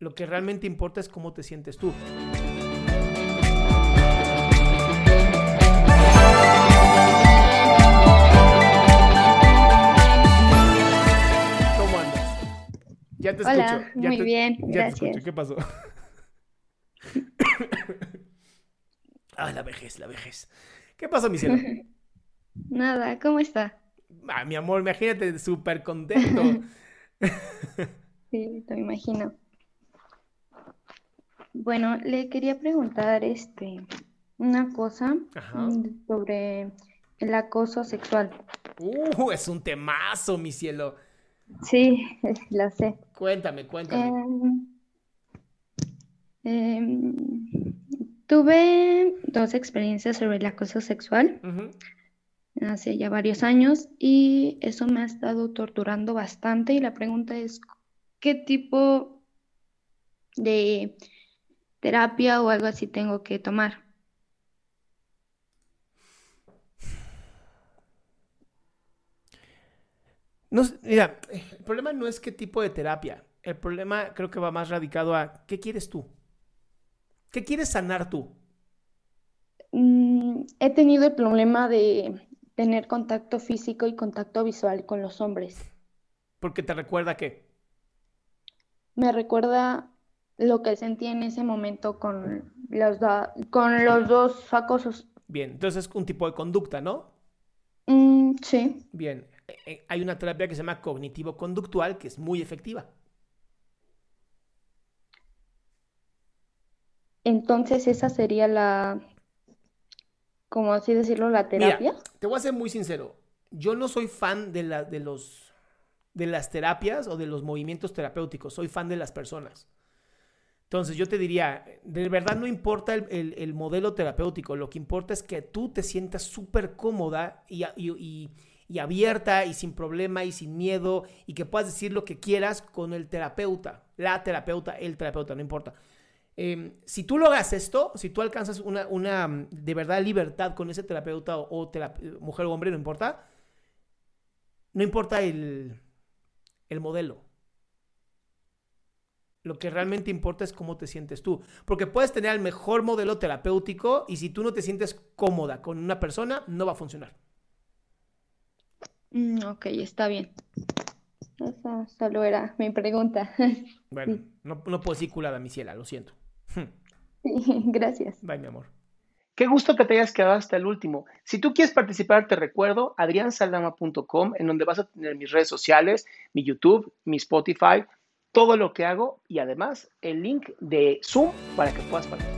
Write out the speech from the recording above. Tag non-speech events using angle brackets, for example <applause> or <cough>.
Lo que realmente importa es cómo te sientes tú. ¿Cómo andas? Ya te Hola, escucho. ya muy te- bien, ya te gracias. escucho. ¿Qué pasó? <coughs> ah, la vejez, la vejez. ¿Qué pasó, mi cielo? <laughs> Nada, ¿cómo está? Ah, mi amor, imagínate, súper contento. <laughs> Sí, te imagino. Bueno, le quería preguntar este una cosa Ajá. mm, sobre el acoso sexual. Uh, es un temazo, mi cielo. Sí, <laughs> lo sé. Cuéntame, cuéntame. Em, em, tuve dos experiencias sobre el acoso sexual hace ya varios años y eso me ha estado torturando bastante y la pregunta es, ¿qué tipo de terapia o algo así tengo que tomar? No mira, el problema no es qué tipo de terapia. El problema creo que va más radicado a qué quieres tú. ¿Qué quieres sanar tú? Mm, he tenido el problema de tener contacto físico y contacto visual con los hombres. Porque te recuerda que. Me recuerda lo que sentí en ese momento con los, da- con los dos acosos. Bien, entonces es un tipo de conducta, ¿no? Mm, sí. Bien, eh, eh, hay una terapia que se llama cognitivo-conductual que es muy efectiva. Entonces esa sería la, como así decirlo, la Mira, terapia. te voy a ser muy sincero. Yo no soy fan de, la, de, los, de las terapias o de los movimientos terapéuticos. Soy fan de las personas. Entonces yo te diría, de verdad no importa el, el- el modelo terapéutico. Lo que importa es que tú te sientas súper cómoda y, abierta y sin problema y sin miedo y que puedas decir lo que quieras con el terapeuta. La terapeuta, el terapeuta, no importa. Eh, si tú logras esto, si tú alcanzas una, mm, de verdad libertad con ese terapeuta o, mujer o hombre, no importa, no importa el modelo. Lo que realmente importa es cómo te sientes tú. Porque puedes tener el mejor modelo terapéutico y si tú no te sientes cómoda con una persona, no va a funcionar. Mm, ok, está bien. Esa solo era mi pregunta. <laughs> Bueno, no, no puedo decir culada, mi ciela, lo siento. <laughs> Gracias. <laughs> Bye, mi amor. Qué gusto que te hayas quedado hasta el último. Si tú quieres participar, te recuerdo adriansaldama.com, en donde vas a tener mis redes sociales, mi YouTube, mi Spotify, todo lo que hago y además el link de Zoom para que puedas participar.